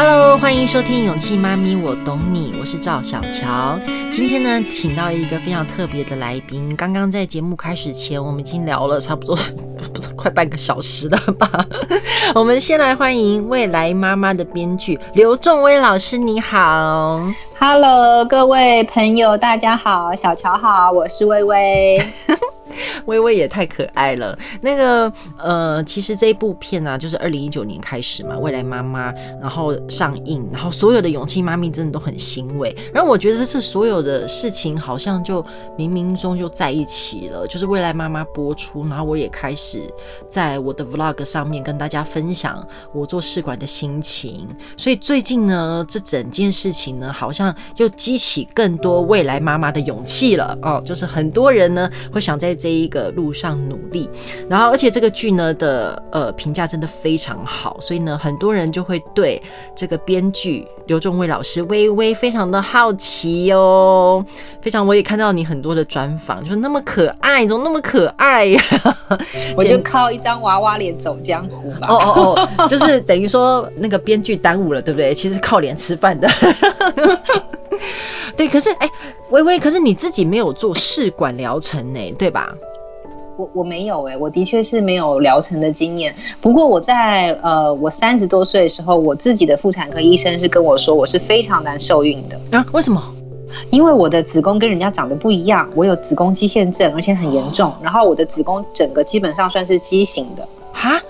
Hello，欢迎收听《勇气妈咪，我懂你》，我是赵小乔。今天呢，请到一个非常特别的来宾。刚刚在节目开始前，我们已经聊了差不多不 快半个小时了吧？我们先来欢迎未来妈妈的编剧刘仲威老师，你好。Hello，各位朋友，大家好，小乔好，我是威威。微微也太可爱了。那个呃，其实这一部片呢、啊，就是二零一九年开始嘛，未来妈妈，然后上映，然后所有的勇气妈咪真的都很欣慰。然后我觉得是所有的事情好像就冥冥中就在一起了。就是未来妈妈播出，然后我也开始在我的 vlog 上面跟大家分享我做试管的心情。所以最近呢，这整件事情呢，好像就激起更多未来妈妈的勇气了哦。就是很多人呢会想在这。这一个路上努力，然后而且这个剧呢的呃评价真的非常好，所以呢很多人就会对这个编剧刘仲威老师微微非常的好奇哦，非常我也看到你很多的专访，就那么可爱，怎么那么可爱呀？我就靠一张娃娃脸走江湖吧。哦哦哦，就是等于说那个编剧耽误了，对不对？其实靠脸吃饭的。对，可是哎，微微，可是你自己没有做试管疗程呢，对吧？我我没有哎，我的确是没有疗程的经验。不过我在呃，我三十多岁的时候，我自己的妇产科医生是跟我说，我是非常难受孕的啊？为什么？因为我的子宫跟人家长得不一样，我有子宫肌腺症，而且很严重。然后我的子宫整个基本上算是畸形的。哈？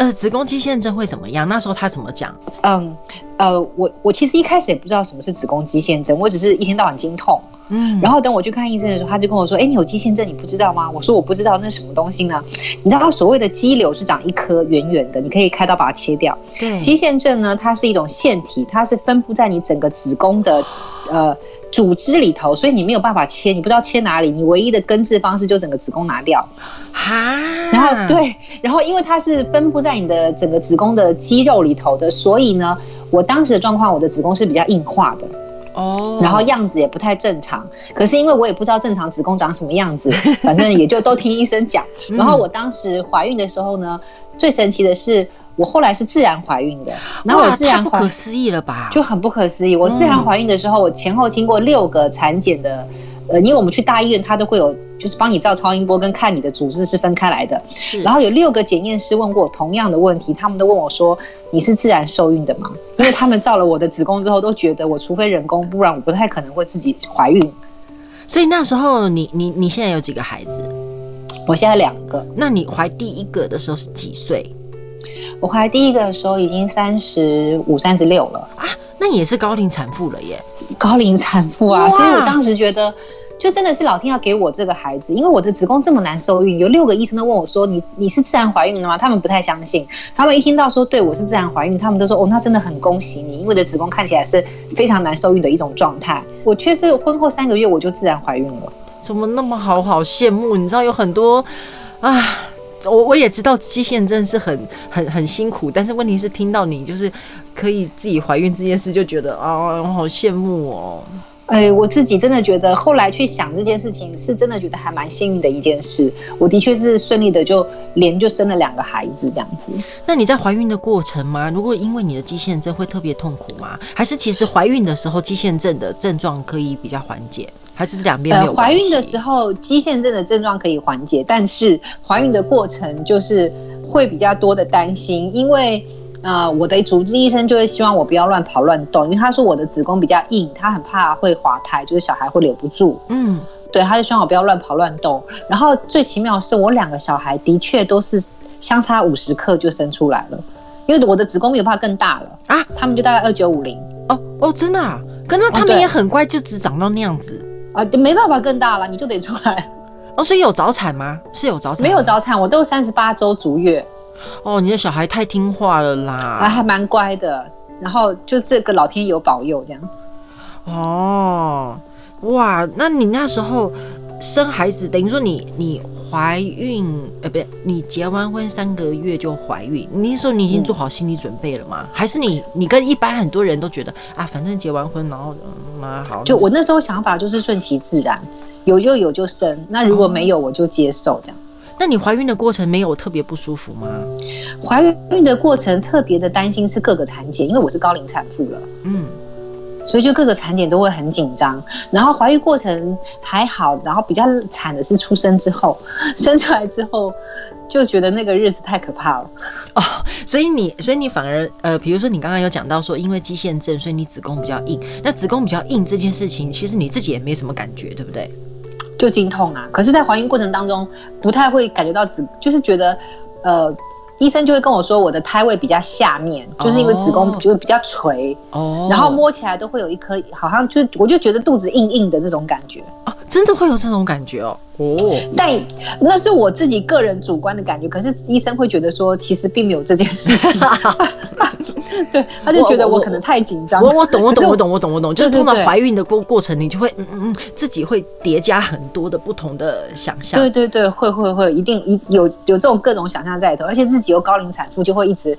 呃，子宫肌腺症会怎么样？那时候他怎么讲？嗯。呃，我我其实一开始也不知道什么是子宫肌腺症，我只是一天到晚经痛。嗯，然后等我去看医生的时候，他就跟我说：“哎，你有肌腺症，你不知道吗？”我说：“我不知道，那是什么东西呢？”你知道，所谓的肌瘤是长一颗圆圆的，你可以开刀把它切掉。对，肌腺症呢，它是一种腺体，它是分布在你整个子宫的呃组织里头，所以你没有办法切，你不知道切哪里，你唯一的根治方式就整个子宫拿掉。哈，然后对，然后因为它是分布在你的整个子宫的肌肉里头的，所以呢。我当时的状况，我的子宫是比较硬化的哦，oh. 然后样子也不太正常。可是因为我也不知道正常子宫长什么样子，反正也就都听医生讲。然后我当时怀孕的时候呢，最神奇的是，我后来是自然怀孕的。然后我自然怀，太不可思议了吧？就很不可思议。我自然怀孕的时候，我前后经过六个产检的，呃，因为我们去大医院，他都会有。就是帮你照超音波跟看你的组织是分开来的，然后有六个检验师问过我同样的问题，他们都问我说：“你是自然受孕的吗？” 因为他们照了我的子宫之后，都觉得我除非人工，不然我不太可能会自己怀孕。所以那时候你你你现在有几个孩子？我现在两个。那你怀第一个的时候是几岁？我怀第一个的时候已经三十五、三十六了啊，那也是高龄产妇了耶，高龄产妇啊，所以我当时觉得。就真的是老天要给我这个孩子，因为我的子宫这么难受孕，有六个医生都问我说：“你你是自然怀孕的吗？”他们不太相信，他们一听到说对我是自然怀孕，他们都说：“哦，那真的很恭喜你，因为我的子宫看起来是非常难受孕的一种状态。”我确实婚后三个月我就自然怀孕了，怎么那么好？好羡慕！你知道有很多啊，我我也知道肌腺症是很很很辛苦，但是问题是听到你就是可以自己怀孕这件事，就觉得啊，我好羡慕哦。哎，我自己真的觉得，后来去想这件事情，是真的觉得还蛮幸运的一件事。我的确是顺利的，就连就生了两个孩子这样子。那你在怀孕的过程吗？如果因为你的肌腺症会特别痛苦吗？还是其实怀孕的时候肌腺症的症状可以比较缓解？还是两边没有怀孕的时候肌腺症的症状可以缓解，但是怀孕的过程就是会比较多的担心，因为。啊、呃，我的主治医生就会希望我不要乱跑乱动，因为他说我的子宫比较硬，他很怕会滑胎，就是小孩会留不住。嗯，对，他就希望我不要乱跑乱动。然后最奇妙的是，我两个小孩的确都是相差五十克就生出来了，因为我的子宫没有办法更大了啊，他们就大概二九五零。哦哦，真的啊？可是他们也很乖，就只长到那样子啊，就没办法更大了，你就得出来。哦，所以有早产吗？是有早产？没有早产，我都三十八周足月。哦，你的小孩太听话了啦，啊，还蛮乖的。然后就这个老天有保佑这样。哦，哇，那你那时候生孩子，等于说你你怀孕，呃，不对，你结完婚三个月就怀孕，你那时候你已经做好心理准备了吗？嗯、还是你你跟一般很多人都觉得啊，反正结完婚然后嗯啊好，就我那时候想法就是顺其自然，有就有就生，那如果没有我就接受这样。那你怀孕的过程没有特别不舒服吗？怀孕的过程特别的担心是各个产检，因为我是高龄产妇了，嗯，所以就各个产检都会很紧张。然后怀孕过程还好，然后比较惨的是出生之后，生出来之后就觉得那个日子太可怕了。哦，所以你，所以你反而呃，比如说你刚刚有讲到说，因为肌腺症，所以你子宫比较硬。那子宫比较硬这件事情，其实你自己也没什么感觉，对不对？就经痛啊，可是，在怀孕过程当中，不太会感觉到子，就是觉得，呃。医生就会跟我说，我的胎位比较下面，就是因为子宫就会比较垂，哦，然后摸起来都会有一颗，好像就我就觉得肚子硬硬的那种感觉。啊，真的会有这种感觉哦，哦，但那是我自己个人主观的感觉，可是医生会觉得说，其实并没有这件事情，对，他就觉得我可能太紧张，我我懂 我懂我懂我懂我懂，就是碰到怀孕的过过程，你就会嗯嗯嗯，自己会叠加很多的不同的想象，对对对，会会会，一定一有有这种各种想象在里头，而且自己。有高龄产妇就会一直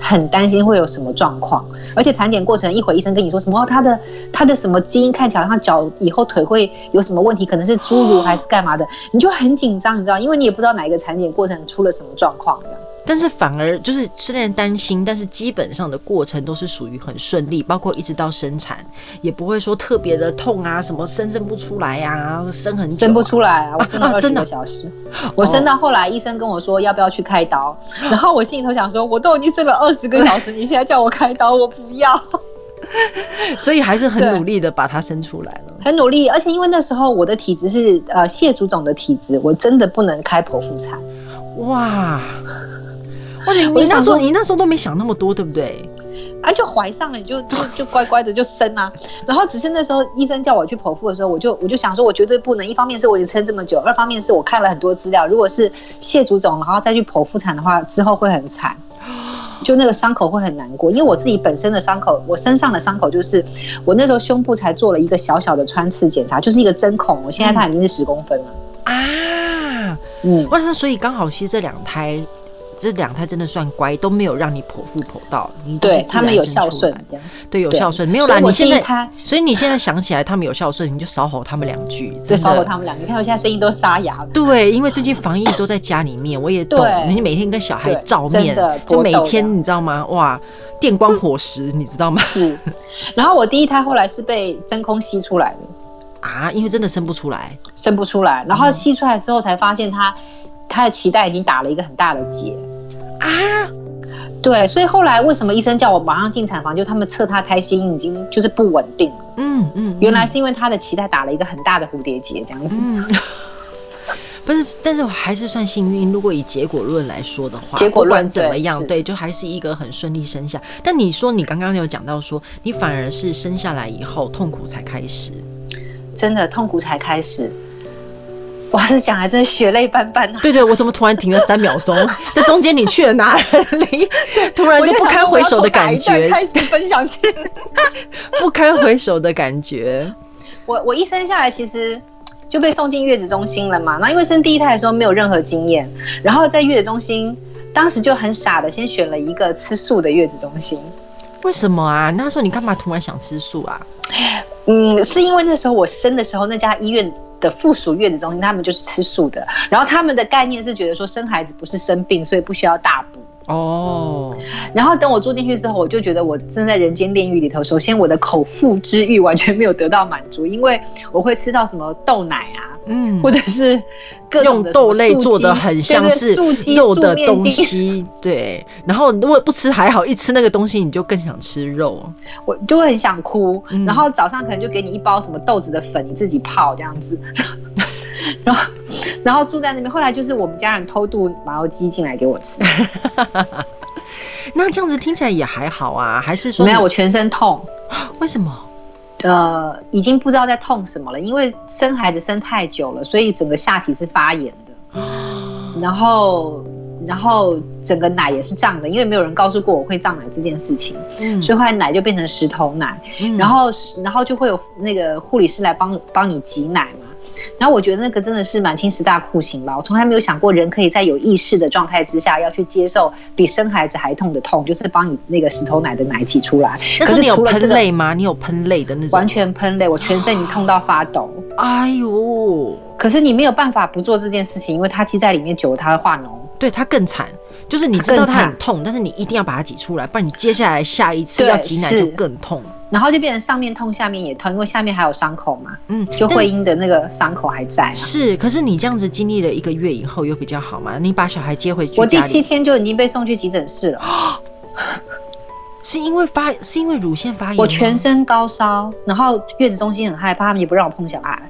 很担心会有什么状况，而且产检过程一会医生跟你说什么，他的他的什么基因看起来他脚以后腿会有什么问题，可能是侏儒还是干嘛的，你就很紧张，你知道，因为你也不知道哪一个产检过程出了什么状况这样。但是反而就是虽然担心，但是基本上的过程都是属于很顺利，包括一直到生产，也不会说特别的痛啊，什么生生不出来呀、啊，生很、啊、生不出来啊，我 生了二十个小时，啊、我生到后来医生跟我说要不要去开刀，哦、然后我心里头想说，我都已经生了二十个小时，你现在叫我开刀，我不要，所以还是很努力的把它生出来了，很努力，而且因为那时候我的体质是呃蟹足肿的体质，我真的不能开剖腹产，哇。你那时候，你那时候都没想那么多，对不对？啊，就怀上了，你就就 就乖乖的就生啊。然后只是那时候医生叫我去剖腹的时候，我就我就想说，我绝对不能。一方面是我已经撑这么久，二方面是我看了很多资料，如果是蟹足肿，然后再去剖腹产的话，之后会很惨，就那个伤口会很难过。因为我自己本身的伤口，我身上的伤口就是我那时候胸部才做了一个小小的穿刺检查，就是一个针孔，我现在它已经是十公分了、嗯、啊。嗯，哇，那所以刚好其实这两胎。这两胎真的算乖，都没有让你剖腹剖到，你对他们有孝顺，对有孝顺，没有啦。你现在，所以你现在想起来他们有孝顺，你就少吼他们两句，就少吼他们两句。你看我现在声音都沙哑了。对，因为最近防疫都在家里面，我也懂。你每天跟小孩照面，就每天你知道吗？哇，电光火石，你知道吗？是。然后我第一胎后来是被真空吸出来的啊，因为真的生不出来，生不出来。然后吸出来之后才发现他。他的脐带已经打了一个很大的结啊，对，所以后来为什么医生叫我马上进产房？就他们测他胎心已经就是不稳定了，嗯嗯，嗯，原来是因为他的脐带打了一个很大的蝴蝶结这样子，嗯、不是，但是我还是算幸运。如果以结果论来说的话，结果论怎么样？对，就还是一个很顺利生下。但你说你刚刚有讲到说，你反而是生下来以后痛苦才开始，真的痛苦才开始。哇，是讲来真的血泪斑斑啊！对对，我怎么突然停了三秒钟？这中间你去了哪里？突然就不堪回首的感觉。开始分享去，不堪回首的感觉。我我一生下来其实就被送进月子中心了嘛。那因为生第一胎的时候没有任何经验，然后在月子中心，当时就很傻的先选了一个吃素的月子中心。为什么啊？那时候你干嘛突然想吃素啊？嗯，是因为那时候我生的时候，那家医院的附属月子中心，他们就是吃素的。然后他们的概念是觉得说生孩子不是生病，所以不需要大补。哦。然后等我住进去之后，我就觉得我正在人间炼狱里头。首先，我的口腹之欲完全没有得到满足，因为我会吃到什么豆奶啊。嗯，或者是各种用豆类做的很像是肉的东西，对。然后如果不吃还好，一吃那个东西你就更想吃肉，我就会很想哭。然后早上可能就给你一包什么豆子的粉，你自己泡这样子。然后，然后住在那边。后来就是我们家人偷渡麻油鸡进来给我吃。那这样子听起来也还好啊，还是说没有？我全身痛，为什么？呃，已经不知道在痛什么了，因为生孩子生太久了，所以整个下体是发炎的，然后，然后整个奶也是胀的，因为没有人告诉过我会胀奶这件事情，嗯，所以后来奶就变成石头奶，嗯，然后，然后就会有那个护理师来帮帮你挤奶嘛。然后我觉得那个真的是满清十大酷刑吧，我从来没有想过人可以在有意识的状态之下要去接受比生孩子还痛的痛，就是帮你那个石头奶的奶挤出来。可是你有喷泪吗？你有喷泪的那种？完全喷泪，我全身已经痛到发抖。哎呦！可是你没有办法不做这件事情，因为它积在里面久了，它会化脓。对，它更惨。就是你知道它很痛，但是你一定要把它挤出来，不然你接下来下一次要挤奶就更痛。然后就变成上面痛，下面也痛，因为下面还有伤口嘛。嗯，就会阴的那个伤口还在。是，可是你这样子经历了一个月以后，又比较好嘛？你把小孩接回去，我第七天就已经被送去急诊室了。是因为发，是因为乳腺发炎。我全身高烧，然后月子中心很害怕，他们也不让我碰小孩。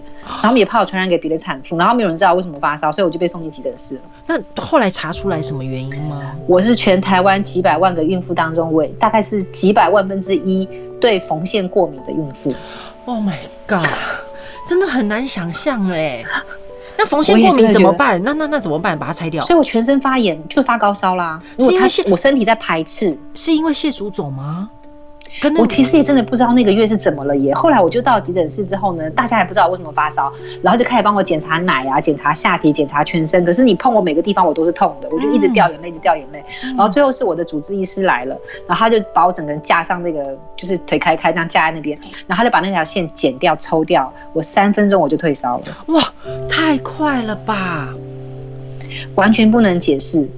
然后也怕我传染给别的产妇，然后没有人知道为什么发烧，所以我就被送进急诊室了。那后来查出来什么原因吗？我是全台湾几百万个孕妇当中，我大概是几百万分之一对缝线过敏的孕妇。Oh my god，真的很难想象哎。那缝线过敏怎么办？那那那怎么办？把它拆掉。所以我全身发炎，就发高烧啦。是因为我身体在排斥，是因为蟹足肿吗？我其实也真的不知道那个月是怎么了耶。后来我就到急诊室之后呢，大家也不知道为什么发烧，然后就开始帮我检查奶啊，检查下体，检查全身。可是你碰我每个地方，我都是痛的，我就一直掉眼泪，一直掉眼泪。然后最后是我的主治医师来了，然后他就把我整个人架上那个，就是腿开开这样架在那边，然后他就把那条线剪掉抽掉，我三分钟我就退烧了。哇，太快了吧！完全不能解释。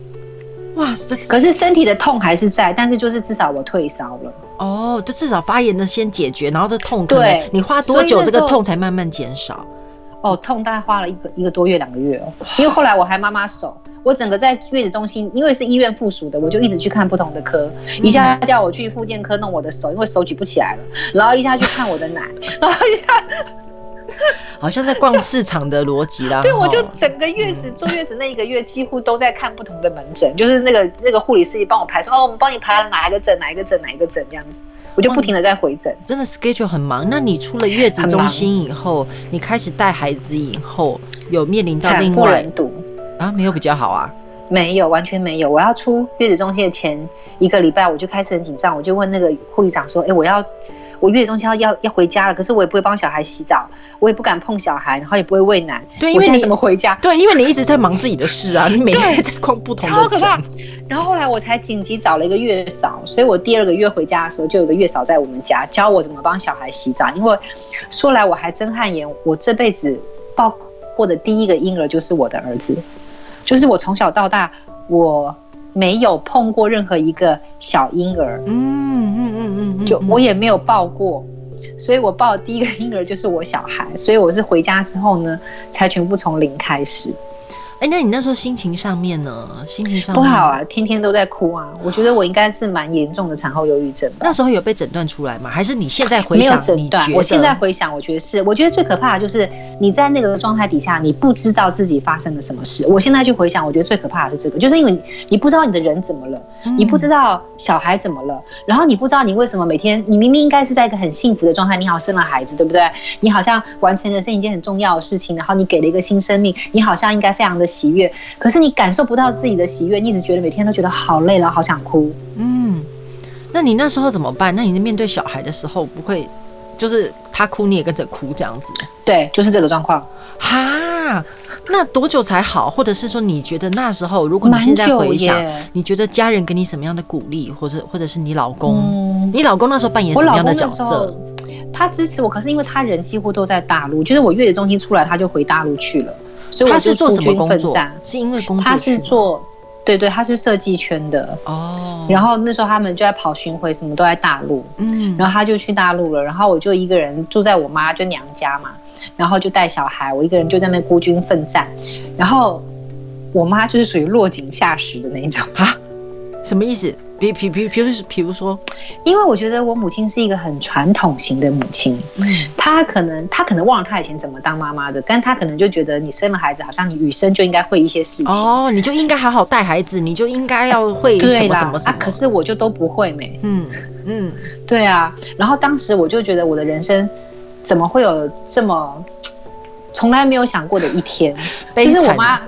哇，可是身体的痛还是在，但是就是至少我退烧了。哦，就至少发炎的先解决，然后这痛可能你花多久这个痛才慢慢减少？哦，痛大概花了一个一个多月两个月哦，因为后来我还妈妈手，我整个在月子中心，因为是医院附属的，我就一直去看不同的科，嗯、一下叫我去复健科弄我的手，因为手举不起来了，然后一下去看我的奶，然后一下。好像在逛市场的逻辑啦。对，我就整个月子坐月子那一个月，几乎都在看不同的门诊，就是那个那个护理师帮我排说，哦，我们帮你排了哪一个诊，哪一个诊，哪一个诊这样子，我就不停的在回诊。真的 schedule 很忙。那你出了月子中心以后，你开始带孩子以后，有面临到另外啊？没有比较好啊？没有，完全没有。我要出月子中心的前一个礼拜，我就开始很紧张，我就问那个护理长说，哎，我要。我月子中心要要要回家了，可是我也不会帮小孩洗澡，我也不敢碰小孩，然后也不会喂奶。对，我现在怎么回家？对，因为你一直在忙自己的事啊，你每天在逛不同的。超可怕。然后后来我才紧急找了一个月嫂，所以我第二个月回家的时候，就有个月嫂在我们家教我怎么帮小孩洗澡。因为说来我还真汗颜，我这辈子抱过的第一个婴儿就是我的儿子，就是我从小到大我。没有碰过任何一个小婴儿，嗯嗯嗯嗯，就我也没有抱过，所以我抱的第一个婴儿就是我小孩，所以我是回家之后呢，才全部从零开始。哎，那你那时候心情上面呢？心情上面不好啊，天天都在哭啊。我觉得我应该是蛮严重的产后忧郁症吧。那时候有被诊断出来吗？还是你现在回想？没有诊断。我现在回想，我觉得是。我觉得最可怕的就是你在那个状态底下，你不知道自己发生了什么事。我现在去回想，我觉得最可怕的是这个，就是因为你，不知道你的人怎么了，你不知道小孩怎么了，然后你不知道你为什么每天，你明明应该是在一个很幸福的状态，你好生了孩子，对不对？你好像完成人生一件很重要的事情，然后你给了一个新生命，你好像应该非常的喜悦，可可是你感受不到自己的喜悦，你一直觉得每天都觉得好累了，好想哭。嗯，那你那时候怎么办？那你在面对小孩的时候，不会就是他哭你也跟着哭这样子？对，就是这个状况。哈，那多久才好？或者是说，你觉得那时候，如果你现在回想，你觉得家人给你什么样的鼓励，或者或者是你老公，嗯、你老公那时候扮演什么样的角色？他支持我，可是因为他人几乎都在大陆，就是我月子中心出来，他就回大陆去了。所以我是做什么工作？是因为工作？他是做，对对，他是设计圈的哦。然后那时候他们就在跑巡回，什么都在大陆。嗯，然后他就去大陆了，然后我就一个人住在我妈就娘家嘛，然后就带小孩，我一个人就在那孤军奋战。然后我妈就是属于落井下石的那一种啊，什么意思？比比比，比如比如说，因为我觉得我母亲是一个很传统型的母亲，嗯，她可能她可能忘了她以前怎么当妈妈的，但她可能就觉得你生了孩子，好像你与生就应该会一些事情。哦，你就应该好好带孩子，你就应该要会什么什么什么，啊，可是我就都不会没，嗯嗯，对啊，然后当时我就觉得我的人生怎么会有这么从来没有想过的一天，就是我妈。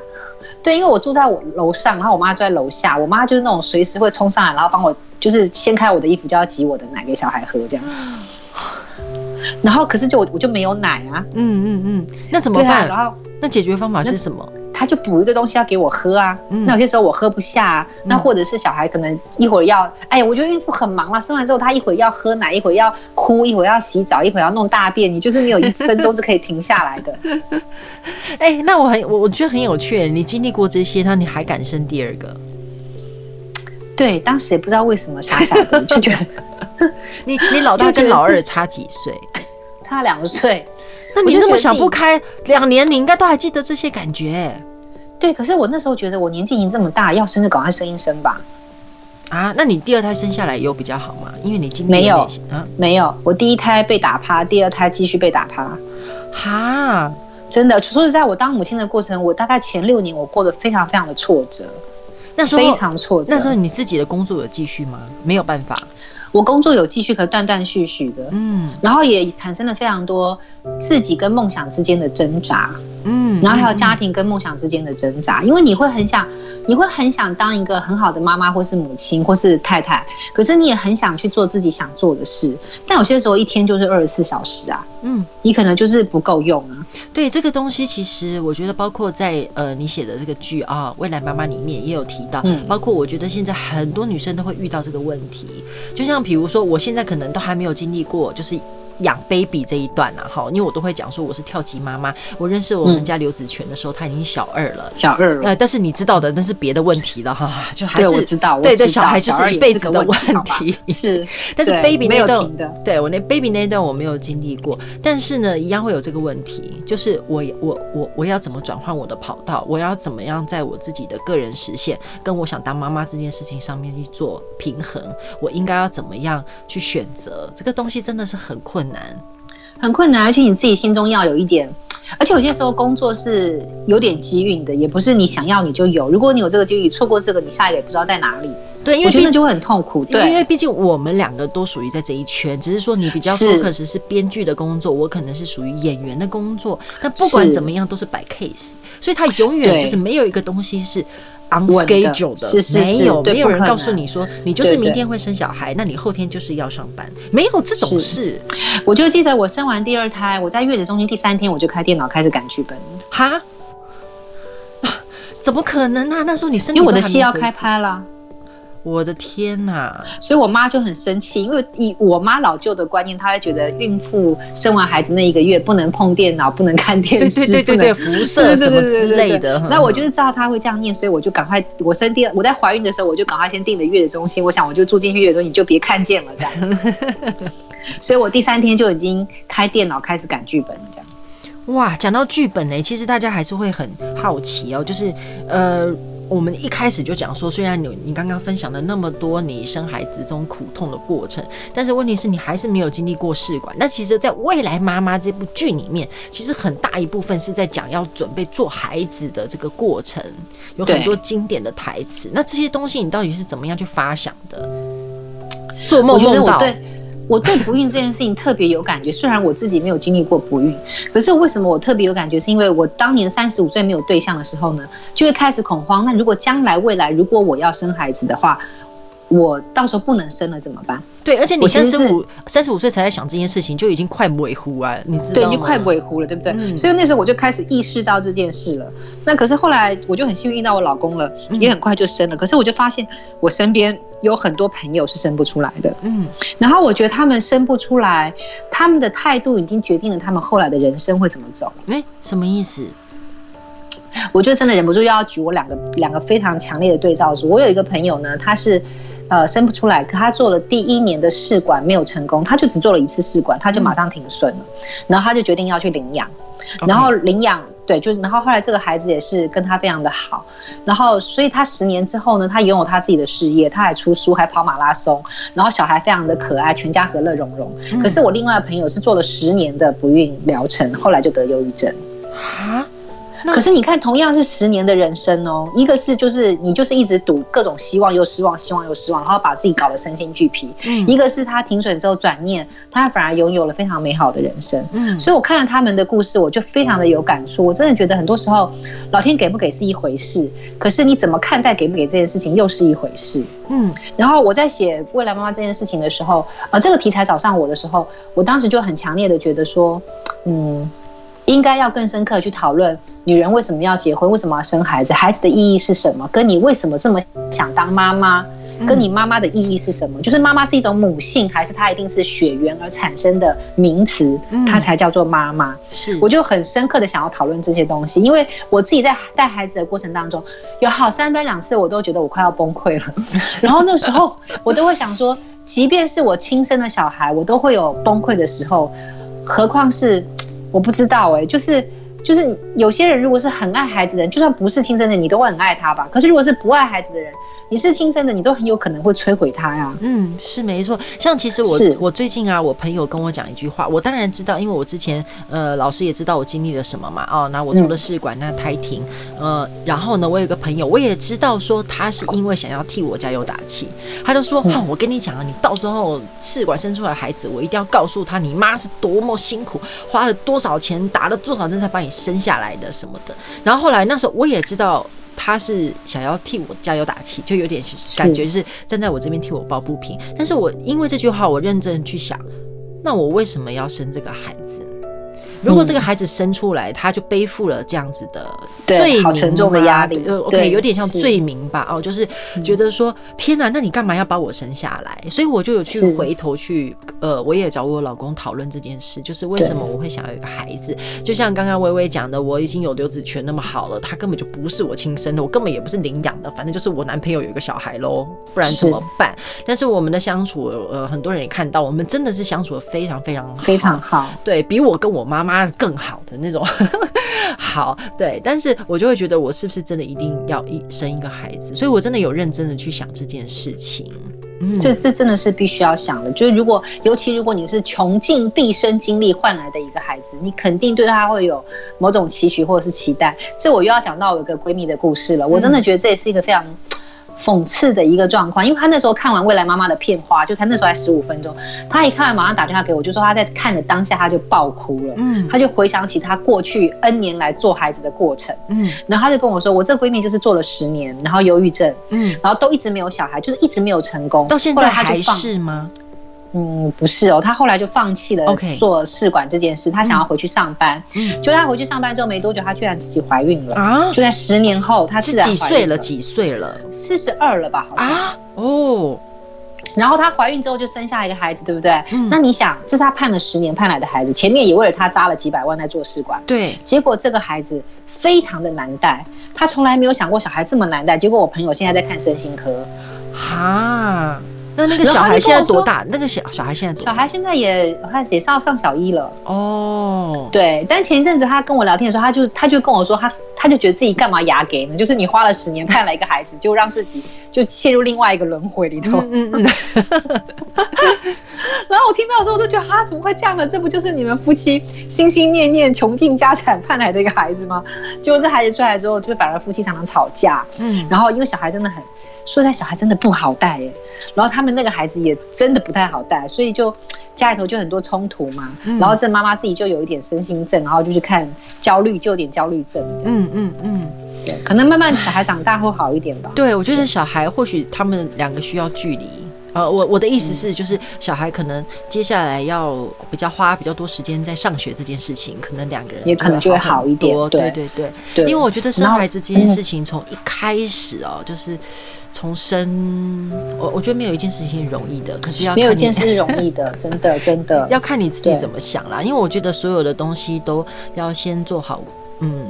对，因为我住在我楼上，然后我妈住在楼下。我妈就是那种随时会冲上来，然后帮我就是掀开我的衣服，就要挤我的奶给小孩喝这样。然后可是就我我就没有奶啊，嗯嗯嗯，那怎么办？啊、然后那解决方法是什么？他就补一个东西要给我喝啊，嗯、那有些时候我喝不下、啊，嗯、那或者是小孩可能一会儿要，哎呀，我觉得孕妇很忙啊，生完之后他一会儿要喝奶，一会儿要哭，一会儿要洗澡，一会儿要弄大便，你就是没有一分钟是可以停下来的。哎、欸，那我很我我觉得很有趣，你经历过这些，那你还敢生第二个？对，当时也不知道为什么傻傻的就觉得，你你老大跟老二差几岁？差两岁。那你那么想不开，两年你应该都还记得这些感觉。对，可是我那时候觉得我年纪已经这么大，要生就赶快生一生吧。啊，那你第二胎生下来有比较好吗？因为你经历没有啊，没有。我第一胎被打趴，第二胎继续被打趴。哈，真的，说实在，我当母亲的过程，我大概前六年我过得非常非常的挫折。那时候非常挫折。那时候你自己的工作有继续吗？没有办法。我工作有继续，可断断续续的，嗯，然后也产生了非常多自己跟梦想之间的挣扎，嗯，然后还有家庭跟梦想之间的挣扎，因为你会很想，你会很想当一个很好的妈妈，或是母亲，或是太太，可是你也很想去做自己想做的事，但有些时候一天就是二十四小时啊，嗯，你可能就是不够用啊。对这个东西，其实我觉得包括在呃你写的这个剧啊，未来妈妈里面也有提到，嗯，包括我觉得现在很多女生都会遇到这个问题，就像。比如说，我现在可能都还没有经历过，就是。养 baby 这一段啊，哈，因为我都会讲说我是跳级妈妈。我认识我们家刘子权的时候，他已经小二了，小二了。呃，但是你知道的，那是别的问题了哈，就还是对，我知道，对对，小孩就是一辈子的问题。是，但是 baby 那段，对我那 baby 那段我没有经历过，但是呢，一样会有这个问题，就是我我我我要怎么转换我的跑道？我要怎么样在我自己的个人实现跟我想当妈妈这件事情上面去做平衡？我应该要怎么样去选择？这个东西真的是很困难。很困难，而且你自己心中要有一点，而且有些时候工作是有点机运的，也不是你想要你就有。如果你有这个机遇，错过这个，你下一个也不知道在哪里。对，因为我觉得就会很痛苦。对，因为毕竟我们两个都属于在这一圈，只是说你比较 focus 是编剧的工作，我可能是属于演员的工作。但不管怎么样，都是摆 case，所以他永远就是没有一个东西是。On schedule 的，是是是没有没有人告诉你说你就是明天会生小孩，那你后天就是要上班，没有这种事。我就记得我生完第二胎，我在月子中心第三天我就开电脑开始赶剧本。哈？怎么可能啊？那时候你生，因为我的戏要开拍了。我的天呐！所以我妈就很生气，因为以我妈老旧的观念，她会觉得孕妇生完孩子那一个月不能碰电脑，不能看电视，对对对对，辐射什么之类的。那我就是知道她会这样念，所以我就赶快，我生第二，我在怀孕的时候，我就赶快先订了月子中心。我想我就住进去月子中心，你就别看见了这样。所以我第三天就已经开电脑开始赶剧本了这样。哇，讲到剧本呢，其实大家还是会很好奇哦，就是呃。我们一开始就讲说，虽然你你刚刚分享了那么多你生孩子这种苦痛的过程，但是问题是你还是没有经历过试管。那其实，在未来妈妈这部剧里面，其实很大一部分是在讲要准备做孩子的这个过程，有很多经典的台词。那这些东西你到底是怎么样去发想的？做梦梦到。我我对不孕这件事情特别有感觉，虽然我自己没有经历过不孕，可是为什么我特别有感觉？是因为我当年三十五岁没有对象的时候呢，就会开始恐慌。那如果将来未来，如果我要生孩子的话，我到时候不能生了怎么办？对，而且你三十五三十五岁才在想这件事情，就已经快尾糊啊，你知道吗？对，你就快尾糊了，对不对？嗯、所以那时候我就开始意识到这件事了。那可是后来我就很幸运遇到我老公了，也很快就生了。嗯、可是我就发现我身边有很多朋友是生不出来的，嗯。然后我觉得他们生不出来，他们的态度已经决定了他们后来的人生会怎么走。哎、欸，什么意思？我就真的忍不住要举我两个两个非常强烈的对照组。我有一个朋友呢，他是。呃，生不出来，可他做了第一年的试管没有成功，他就只做了一次试管，他就马上停顺了，嗯、然后他就决定要去领养.然后领养，对，就然后后来这个孩子也是跟他非常的好，然后所以他十年之后呢，他拥有他自己的事业，他还出书，还跑马拉松，然后小孩非常的可爱，全家和乐融融。嗯、可是我另外的朋友是做了十年的不孕疗程，后来就得忧郁症。可是你看，同样是十年的人生哦，一个是就是你就是一直赌各种希望又失望，希望又失望，然后把自己搞得身心俱疲。嗯，一个是他停损之后转念，他反而拥有了非常美好的人生。嗯，所以我看了他们的故事，我就非常的有感触。我真的觉得很多时候，老天给不给是一回事，可是你怎么看待给不给这件事情又是一回事。嗯，然后我在写未来妈妈这件事情的时候，呃，这个题材找上我的时候，我当时就很强烈的觉得说，嗯。应该要更深刻去讨论女人为什么要结婚，为什么要生孩子，孩子的意义是什么，跟你为什么这么想当妈妈，跟你妈妈的意义是什么？就是妈妈是一种母性，还是它一定是血缘而产生的名词，它才叫做妈妈？是，我就很深刻的想要讨论这些东西，因为我自己在带孩子的过程当中，有好三番两次我都觉得我快要崩溃了，然后那时候我都会想说，即便是我亲生的小孩，我都会有崩溃的时候，何况是。我不知道哎、就是就是有些人如果是很爱孩子的人，就算不是亲生的，你都会很爱他吧。可是如果是不爱孩子的人，你是亲生的，你都很有可能会摧毁他呀。嗯，是没错。像其实我我最近啊，我朋友跟我讲一句话，我当然知道，因为我之前呃老师也知道我经历了什么嘛。哦，那我做了试管，那胎停，呃，然后呢，我有个朋友，我也知道说他是因为想要替我加油打气，他就说，哈、哦，我跟你讲啊，你到时候试管生出来孩子，我一定要告诉他，你妈是多么辛苦，花了多少钱，打了多少针才把你生下来的什么的。然后后来那时候我也知道。他是想要替我加油打气，就有点感觉是站在我这边替我抱不平。但是我因为这句话，我认真去想，那我为什么要生这个孩子？如果这个孩子生出来，他就背负了这样子的罪名，好沉重的压力。呃，OK，有点像罪名吧。哦，就是觉得说，天哪，那你干嘛要把我生下来？所以我就有去回头去，呃，我也找我老公讨论这件事，就是为什么我会想要一个孩子。就像刚刚薇薇讲的，我已经有刘子权那么好了，他根本就不是我亲生的，我根本也不是领养的，反正就是我男朋友有一个小孩喽，不然怎么办？但是我们的相处，呃，很多人也看到，我们真的是相处的非常非常好，非常好，对，比我跟我妈妈。更好的那种，好，对，但是我就会觉得我是不是真的一定要一生一个孩子？所以我真的有认真的去想这件事情。嗯，这这真的是必须要想的，就是如果尤其如果你是穷尽毕生精力换来的一个孩子，你肯定对他会有某种期许或者是期待。这我又要讲到我一个闺蜜的故事了，我真的觉得这也是一个非常。讽刺的一个状况，因为他那时候看完《未来妈妈》的片花，就才那时候才十五分钟，他一看完马上打电话给我，就说他在看的当下他就爆哭了，嗯，他就回想起他过去 N 年来做孩子的过程，嗯，然后他就跟我说，我这闺蜜就是做了十年，然后忧郁症，嗯，然后都一直没有小孩，就是一直没有成功，到现在还是吗？嗯，不是哦，他后来就放弃了做试管这件事，他想要回去上班。嗯，就他回去上班之后没多久，他居然自己怀孕了啊！就在十年后，她自了。几岁了？几岁了？四十二了吧？好像啊哦。然后她怀孕之后就生下一个孩子，对不对？嗯。那你想，这是她盼了十年盼来的孩子，前面也为了她扎了几百万在做试管。对。结果这个孩子非常的难带，她从来没有想过小孩这么难带。结果我朋友现在在看身心科。哈。那那个小孩现在多大？那个小小孩现在多大？小孩现在也开始也上上小一了。哦，对。但前一阵子他跟我聊天的时候，他就他就跟我说，他他就觉得自己干嘛牙给呢？就是你花了十年盼来一个孩子，就让自己就陷入另外一个轮回里头。嗯 嗯。然后我听到的时候，我都觉得啊，怎么会这样呢？这不就是你们夫妻心心念念、穷尽家产盼来的一个孩子吗？结果这孩子出来之后，就反而夫妻常常吵架。嗯。然后因为小孩真的很。说在小孩真的不好带耶，然后他们那个孩子也真的不太好带，所以就家里头就很多冲突嘛。嗯、然后这妈妈自己就有一点身心症，然后就去看焦虑，就有点焦虑症。嗯嗯嗯，对，可能慢慢小孩长大会好一点吧。对，我觉得小孩或许他们两个需要距离。呃，我我的意思是，就是小孩可能接下来要比较花比较多时间在上学这件事情，可能两个人也可能就会好一点。对对对对，因为我觉得生孩子这件事情从一开始哦，就是从生，我我觉得没有一件事情容易的，可是要没有一件事是容易的，真的真的要看你自己怎么想啦。因为我觉得所有的东西都要先做好，嗯。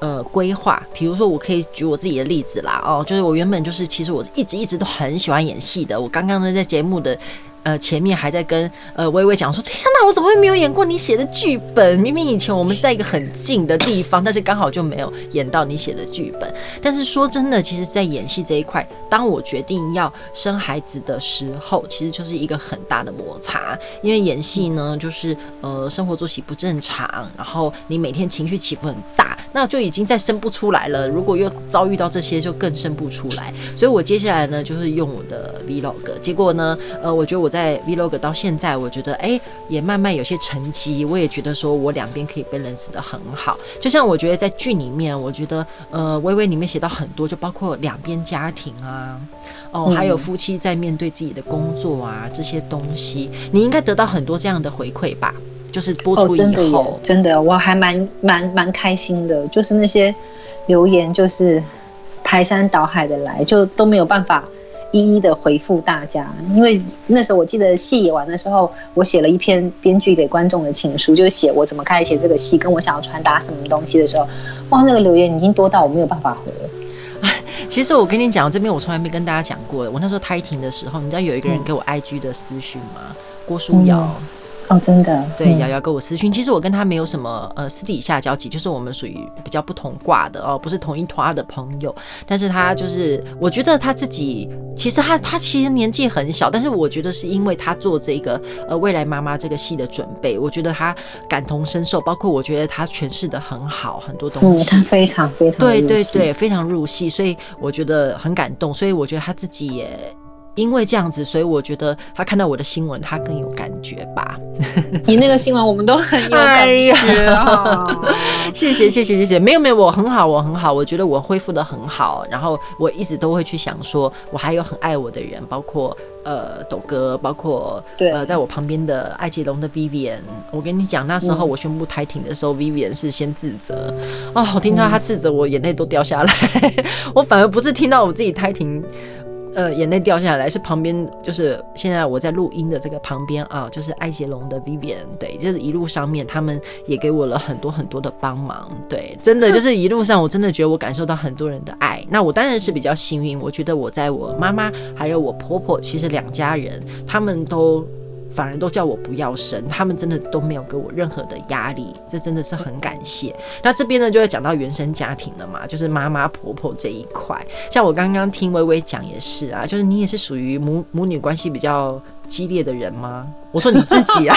呃，规划，比如说，我可以举我自己的例子啦，哦，就是我原本就是，其实我一直一直都很喜欢演戏的。我刚刚呢，在节目的。呃，前面还在跟呃薇薇讲说，天哪，我怎么会没有演过你写的剧本？明明以前我们在一个很近的地方，但是刚好就没有演到你写的剧本。但是说真的，其实，在演戏这一块，当我决定要生孩子的时候，其实就是一个很大的摩擦。因为演戏呢，就是呃，生活作息不正常，然后你每天情绪起伏很大，那就已经再生不出来了。如果又遭遇到这些，就更生不出来。所以我接下来呢，就是用我的 Vlog。结果呢，呃，我觉得我在 Vlog 到现在，我觉得哎、欸，也慢慢有些成绩。我也觉得说我两边可以 balance 得很好。就像我觉得在剧里面，我觉得呃，微微里面写到很多，就包括两边家庭啊，哦，还有夫妻在面对自己的工作啊这些东西，你应该得到很多这样的回馈吧？就是播出以后，哦、真的，真的，我还蛮蛮蛮开心的。就是那些留言，就是排山倒海的来，就都没有办法一一的回复大家。因为那时候我记得戏演完的时候，我写了一篇编剧给观众的情书，就是写我怎么开始写这个戏，跟我想要传达什么东西的时候，哇，那个留言已经多到我没有办法回了。其实我跟你讲，这边我从来没跟大家讲过。我那时候胎停的时候，你知道有一个人给我 IG 的私讯吗？嗯、郭书瑶。嗯哦，真的，对，瑶瑶跟我私讯，其实我跟他没有什么呃私底下交集，就是我们属于比较不同挂的哦，不是同一团的朋友。但是他就是，我觉得他自己其实他他其实年纪很小，但是我觉得是因为他做这个呃未来妈妈这个戏的准备，我觉得他感同身受，包括我觉得他诠释的很好，很多东西，嗯，他非常非常对对对，非常入戏，所以我觉得很感动，所以我觉得他自己也。因为这样子，所以我觉得他看到我的新闻，他更有感觉吧。你那个新闻，我们都很有感觉啊。谢谢谢谢谢谢，没有没有，我很好，我很好，我觉得我恢复的很好。然后我一直都会去想说，我还有很爱我的人，包括呃斗哥，包括呃在我旁边的艾杰龙的 Vivian。我跟你讲，那时候我宣布胎停的时候，嗯，Vivian 是先自责。哦，我听到他自责，我眼泪都掉下来。我反而不是听到我自己胎停。呃，眼泪掉下来是旁边，就是现在我在录音的这个旁边啊，就是艾杰龙的 Vivian，对，就是一路上面他们也给我了很多很多的帮忙，对，真的就是一路上我真的觉得我感受到很多人的爱。那我当然是比较幸运，我觉得我在我妈妈还有我婆婆，其实两家人他们都。反而都叫我不要生，他们真的都没有给我任何的压力，这真的是很感谢。那这边呢，就会讲到原生家庭了嘛，就是妈妈婆婆这一块。像我刚刚听微微讲也是啊，就是你也是属于母母女关系比较激烈的人吗？我说你自己啊，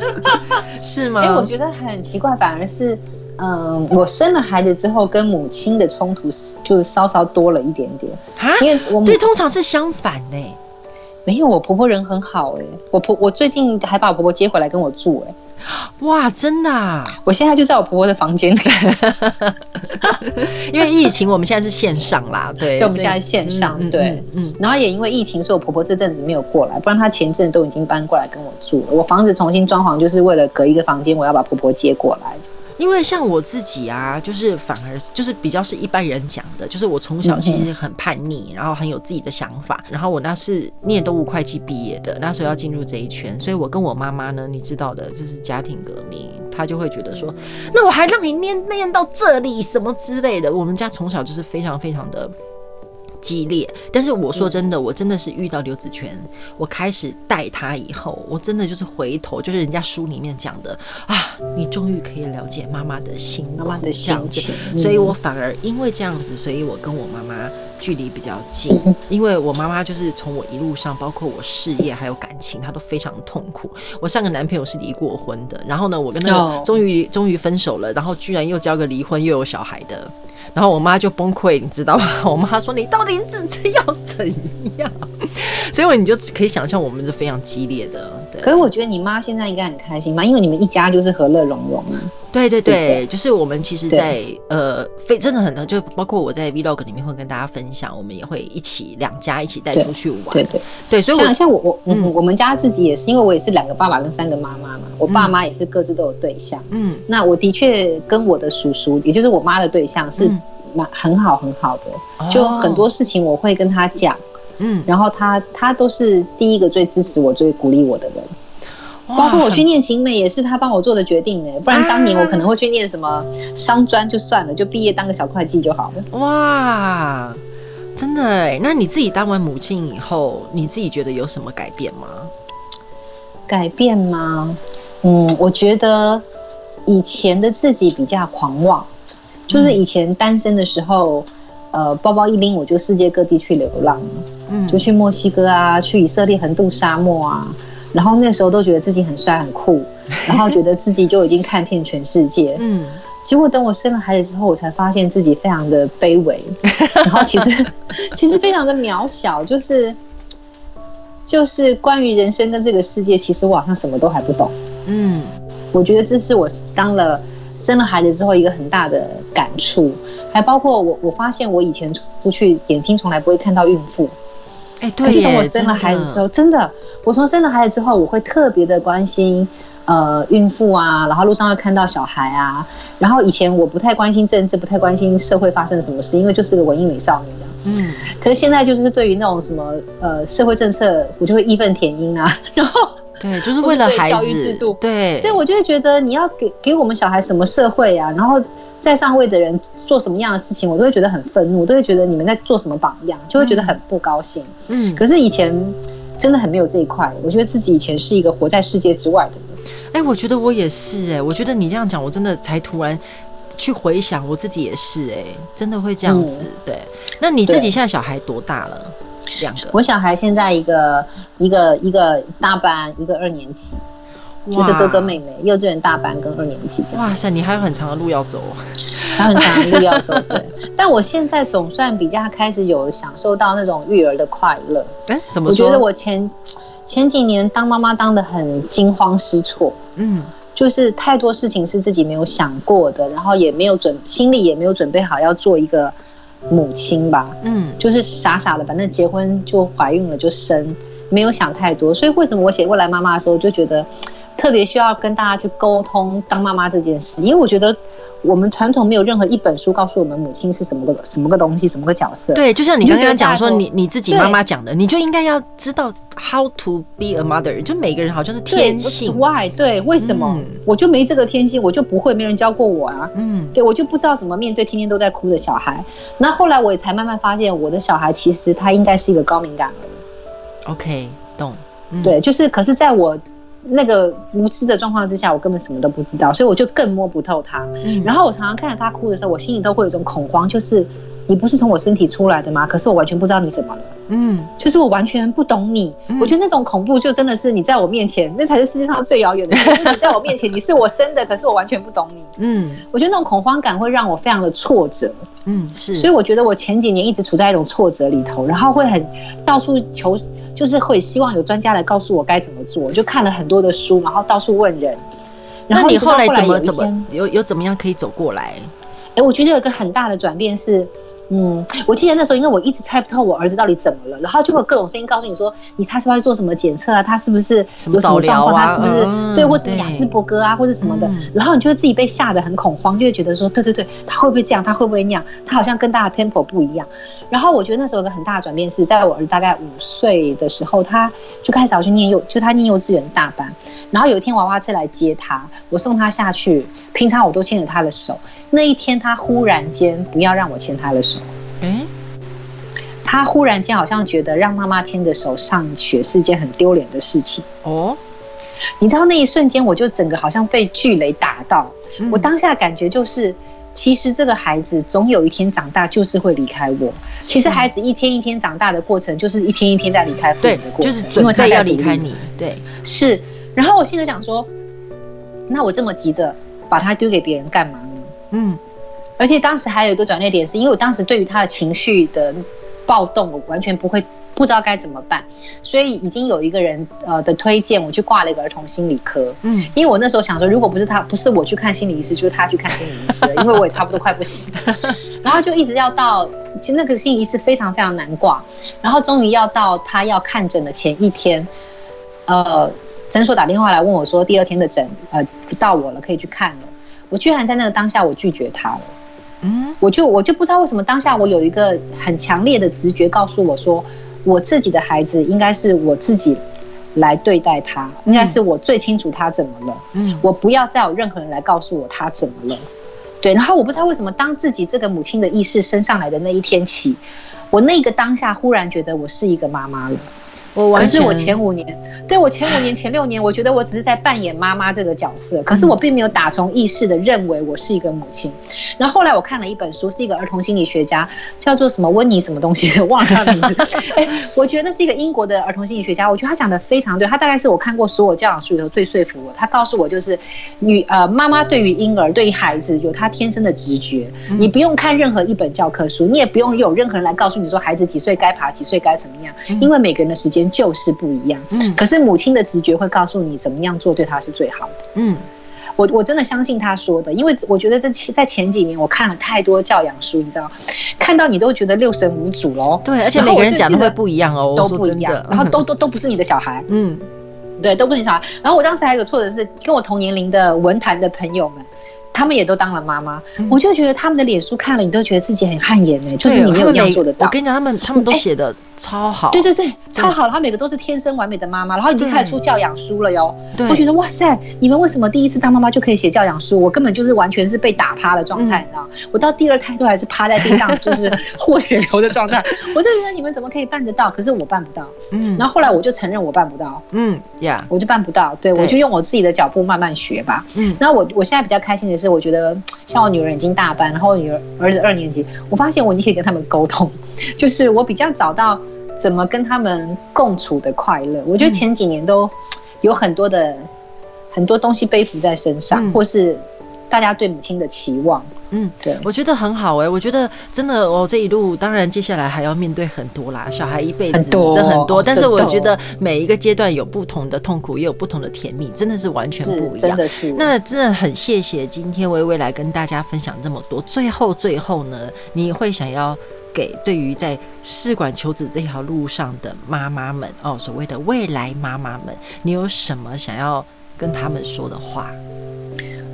是吗？哎、欸，我觉得很奇怪，反而是，嗯，我生了孩子之后，跟母亲的冲突就稍稍多了一点点啊，因为我对，通常是相反呢、欸。没有，我婆婆人很好哎、欸，我婆我最近还把我婆婆接回来跟我住哎、欸，哇，真的啊！我现在就在我婆婆的房间里，因为疫情我们现在是线上啦，对，对，我们现在线上，嗯、对，嗯，嗯，然后也因为疫情，所以我婆婆这阵子没有过来，不然她前阵都已经搬过来跟我住了。我房子重新装潢，就是为了隔一个房间，我要把婆婆接过来。因为像我自己啊，就是反而就是比较是一般人讲的，就是我从小其实很叛逆，然后很有自己的想法，然后我那是念动物会计毕业的，那时候要进入这一圈，所以我跟我妈妈呢，你知道的，这是家庭革命，她就会觉得说，那我还让你念念到这里什么之类的，我们家从小就是非常非常的。激烈，但是我说真的，我真的是遇到刘子权，我开始带他以后，我真的就是回头，就是人家书里面讲的啊，你终于可以了解妈妈的心，妈妈的心情，所以我反而因为这样子，所以我跟我妈妈距离比较近，因为我妈妈就是从我一路上，包括我事业还有感情，她都非常痛苦。我上个男朋友是离过婚的，然后呢，我跟那个终于终于分手了，然后居然又交个离婚又有小孩的。然后我妈就崩溃，你知道吗？我妈说：“你到底是要怎样？”所以你就可以想象，我们是非常激烈的。对。可是我觉得你妈现在应该很开心吧？因为你们一家就是和乐融融啊。对对对，对对就是我们其实在，在呃，非真的很多，就包括我在 Vlog 里面会跟大家分享，我们也会一起两家一起带出去玩。对对。对，对，所以我像像我我嗯，我们家自己也是，因为我也是两个爸爸跟三个妈妈嘛，我爸妈也是各自都有对象。嗯，那我的确跟我的叔叔，也就是我妈的对象是蛮很好很好的，嗯，就很多事情我会跟他讲。嗯，然后他他都是第一个最支持我、最鼓励我的人。包括我去念景美也是他帮我做的决定呢，不然当年我可能会去念什么商专就算了，就毕业当个小会计就好了。哇，真的哎，那你自己当完母亲以后，你自己觉得有什么改变吗？改变吗？嗯，我觉得以前的自己比较狂妄，就是以前单身的时候，呃，包包一拎我就世界各地去流浪，嗯，就去墨西哥啊，去以色列横渡沙漠啊。然后那时候都觉得自己很帅很酷，然后觉得自己就已经看遍全世界。嗯，结果等我生了孩子之后，我才发现自己非常的卑微，然后其实其实非常的渺小，就是就是关于人生跟这个世界，其实我好像什么都还不懂。嗯，我觉得这是我当了生了孩子之后一个很大的感触，还包括我我发现我以前出去眼睛从来不会看到孕妇，哎，对，可是从我生了孩子之后，真的，真的，我从生了孩子之后，我会特别的关心。呃，孕妇啊，然后路上会看到小孩啊，然后以前我不太关心政治，不太关心社会发生了什么事，因为就是个文艺美少女的。嗯，可是现在就是对于那种什么呃社会政策，我就会义愤填膺啊。然后对，就是为了孩子教育制度，对对，我就会觉得你要给给我们小孩什么社会啊，然后在上位的人做什么样的事情，我都会觉得很愤怒，都会觉得你们在做什么榜样，就会觉得很不高兴。嗯，可是以前真的很没有这一块，我觉得自己以前是一个活在世界之外的人。哎、欸，我觉得我也是哎、欸，我觉得你这样讲，我真的才突然去回想，我自己也是哎、欸，真的会这样子。嗯、对，那你自己现在小孩多大了？两个。我小孩现在一个一个一个大班，一个二年级，就是哥哥妹妹，幼稚园大班跟二年级。哇塞，你还有很长的路要走，还有很长的路要走。对，但我现在总算比较开始有享受到那种育儿的快乐。哎、欸，怎么说？我觉得我前。前几年当妈妈当的很惊慌失措，嗯，就是太多事情是自己没有想过的，然后也没有准，心里也没有准备好要做一个母亲吧，嗯，就是傻傻的，反正结婚就怀孕了就生，没有想太多。所以为什么我写未来妈妈的时候就觉得特别需要跟大家去沟通当妈妈这件事？因为我觉得。我们传统没有任何一本书告诉我们母亲是什么个什么个东西，什么个角色。对，就像你刚刚讲说，你你自己妈妈讲的，你就应该要知道 how to be a mother。就每个人好像是天性。Why？对，为什么、嗯、我就没这个天性？我就不会，没人教过我啊。嗯，对，我就不知道怎么面对天天都在哭的小孩。那后来我也才慢慢发现，我的小孩其实他应该是一个高敏感儿。OK，懂。嗯、对，就是，可是在我。那个无知的状况之下，我根本什么都不知道，所以我就更摸不透他。嗯、然后我常常看着他哭的时候，我心里都会有一种恐慌，就是你不是从我身体出来的吗？可是我完全不知道你怎么了。嗯，就是我完全不懂你。嗯、我觉得那种恐怖就真的是你在我面前，那才是世界上最遥远的。就是你在我面前，你是我生的，可是我完全不懂你。嗯，我觉得那种恐慌感会让我非常的挫折。嗯，是。所以我觉得我前几年一直处在一种挫折里头，然后会很到处求。就是会希望有专家来告诉我该怎么做，就看了很多的书，然后到处问人。然后你后来怎么怎么有有怎么样可以走过来？哎、欸，我觉得有一个很大的转变是。嗯，我记得那时候，因为我一直猜不透我儿子到底怎么了，然后就会有各种声音告诉你说，你他是不是要做什么检测啊？他是不是有什么状况？啊、他是不是、嗯、对，或者雅斯伯格啊，或者什么的？嗯、然后你就会自己被吓得很恐慌，就会觉得说，对对对，他会不会这样？他会不会那样？他好像跟大家 tempo 不一样。然后我觉得那时候有个很大的转变是在我儿子大概五岁的时候，他就开始要去念幼，就他念幼稚园大班。然后有一天娃娃车来接他，我送他下去，平常我都牵着他的手，那一天他忽然间不要让我牵他的手，欸他忽然间好像觉得让妈妈牵着手上学是件很丢脸的事情哦，你知道那一瞬间我就整个好像被巨雷打到，嗯、我当下感觉就是，其实这个孩子总有一天长大就是会离开我。其实孩子一天一天长大的过程，就是一天一天在离开父母的过程，就是准备要离开你。对，是。然后我心里想说，那我这么急着把他丢给别人干嘛呢？嗯，而且当时还有一个转捩点，是因为我当时对于他的情绪的。暴动，我完全不会不知道该怎么办，所以已经有一个人呃的推荐，我去挂了一个儿童心理科。嗯，因为我那时候想说，如果不是他，不是我去看心理医师，就是他去看心理医师了，因为我也差不多快不行。然后就一直要到，其实那个心理医师非常非常难挂，然后终于要到他要看诊的前一天，呃，诊所打电话来问我说，第二天的诊呃到我了，可以去看了。我居然在那个当下，我拒绝他了。嗯，我就我就不知道为什么当下我有一个很强烈的直觉告诉我说，我自己的孩子应该是我自己来对待他，应该是我最清楚他怎么了。嗯，我不要再有任何人来告诉我他怎么了。对，然后我不知道为什么当自己这个母亲的意识升上来的那一天起，我那个当下忽然觉得我是一个妈妈了。我完全可是我前五年，对我前五年、前六年，我觉得我只是在扮演妈妈这个角色，可是我并没有打从意识的认为我是一个母亲。然后后来我看了一本书，是一个儿童心理学家，叫做什么温妮什么东西的，忘了他的名字。哎，我觉得是一个英国的儿童心理学家，我觉得他讲的非常对。他大概是我看过所有教养书里头最说服我。他告诉我，就是女呃妈妈对于婴儿、对于孩子有他天生的直觉，你不用看任何一本教科书，你也不用有任何人来告诉你说孩子几岁该爬，几岁该怎么样，因为每个人的时间就是不一样。嗯，可是母亲的直觉会告诉你怎么样做对他是最好的。嗯，我我真的相信他说的，因为我觉得这在前几年我看了太多教养书，你知道，看到你都觉得六神无主喽。对，而且每个人讲的会不一样哦，都不一样，然后都都都不是你的小孩。嗯，对，都不是你小孩。然后我当时还有个错的是，跟我同年龄的文坛的朋友们。他们也都当了妈妈，嗯、我就觉得他们的脸书看了，你都觉得自己很汗颜呢。就是你没有那样做得到。我跟你讲，他们他们都写的超好，对对对，超好。然后每个都是天生完美的妈妈，然后已经开始出教养书了哟。我觉得哇塞，你们为什么第一次当妈妈就可以写教养书？我根本就是完全是被打趴的状态，你知道？我到第二胎都还是趴在地上，就是和血流的状态。我就觉得你们怎么可以办得到？可是我办不到。嗯。然后后来我就承认我办不到。嗯呀，我就办不到。对，我就用我自己的脚步慢慢学吧。嗯。然后我我现在比较开心的是，我觉得。像我女儿已经大班，然后女儿儿子二年级，我发现我你可以跟他们沟通，就是我比较找到怎么跟他们共处的快乐。我觉得前几年都有很多的很多东西背负在身上，嗯、或是。大家对母亲的期望，嗯，对，我觉得很好哎、欸，我觉得真的哦，这一路当然接下来还要面对很多啦，小孩一辈子很多很多，但是我觉得每一个阶段有不同的痛苦，也有不同的甜蜜，真的是完全不一样。真的是，那真的很谢谢今天薇薇来跟大家分享这么多。最后最后呢，你会想要给对于在试管求子这条路上的妈妈们哦，所谓的未来妈妈们，你有什么想要跟他们说的话？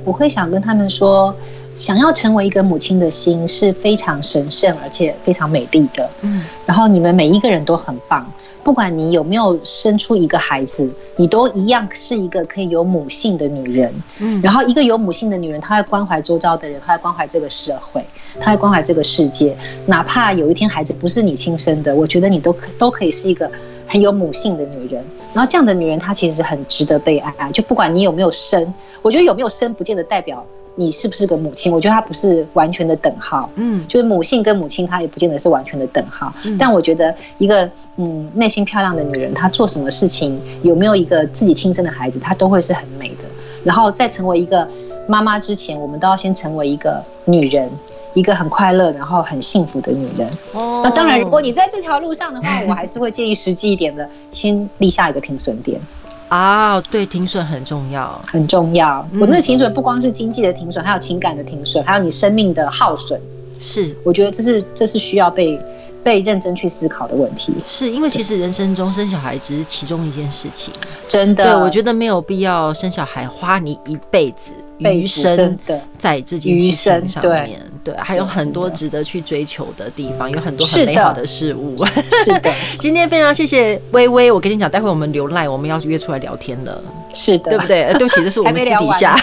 我会想跟他们说，想要成为一个母亲的心是非常神圣而且非常美丽的。嗯，然后你们每一个人都很棒，不管你有没有生出一个孩子，你都一样是一个可以有母性的女人。嗯，然后一个有母性的女人，她会关怀周遭的人，她会关怀这个社会，她会关怀这个世界。哪怕有一天孩子不是你亲生的，我觉得你都都可以是一个很有母性的女人。然后这样的女人，她其实很值得被爱。就不管你有没有生。我觉得有没有生不见得代表你是不是个母亲，我觉得它不是完全的等号。嗯，就是母性跟母亲，它也不见得是完全的等号。嗯，但我觉得一个嗯内心漂亮的女人，她做什么事情，有没有一个自己亲生的孩子，她都会是很美的。然后在成为一个妈妈之前，我们都要先成为一个女人，一个很快乐然后很幸福的女人。哦，那当然，如果你在这条路上的话，我还是会建议实际一点的，先立下一个停损点。啊，对，停损很重要，很重要。我那个停损不光是经济的停损，还有情感的停损，还有你生命的耗损。是，我觉得这是这是需要被被认真去思考的问题。是因为其实人生中生小孩只是其中一件事情，真的。对，我觉得没有必要生小孩花你一辈子。余生在这件事情上面，对，还有很多值得去追求的地方，有很多很美好的事物。是的，今天非常谢谢薇薇，我跟你讲，待会我们留赖，我们要约出来聊天了。是的，对不对？对不起，这是 我们私底下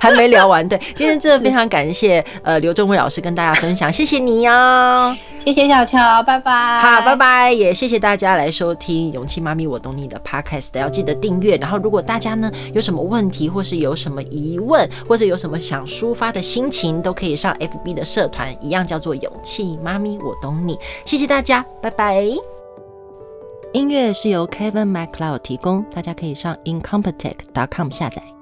还没聊完。对，今天真的非常感谢呃刘中薇老师跟大家分享，谢谢你呀，谢谢小乔，拜拜。好，拜拜，也谢谢大家来收听《勇气妈咪我懂你》的 Podcast，要记得订阅。然后，如果大家呢有什么问题或是有什么疑问，或者有什么想抒发的心情，都可以上 FB 的社团，一样叫做勇气妈咪，我懂你。谢谢大家，拜拜。音乐是由 Kevin MacLeod 提供，大家可以上 incompetech.com 下载。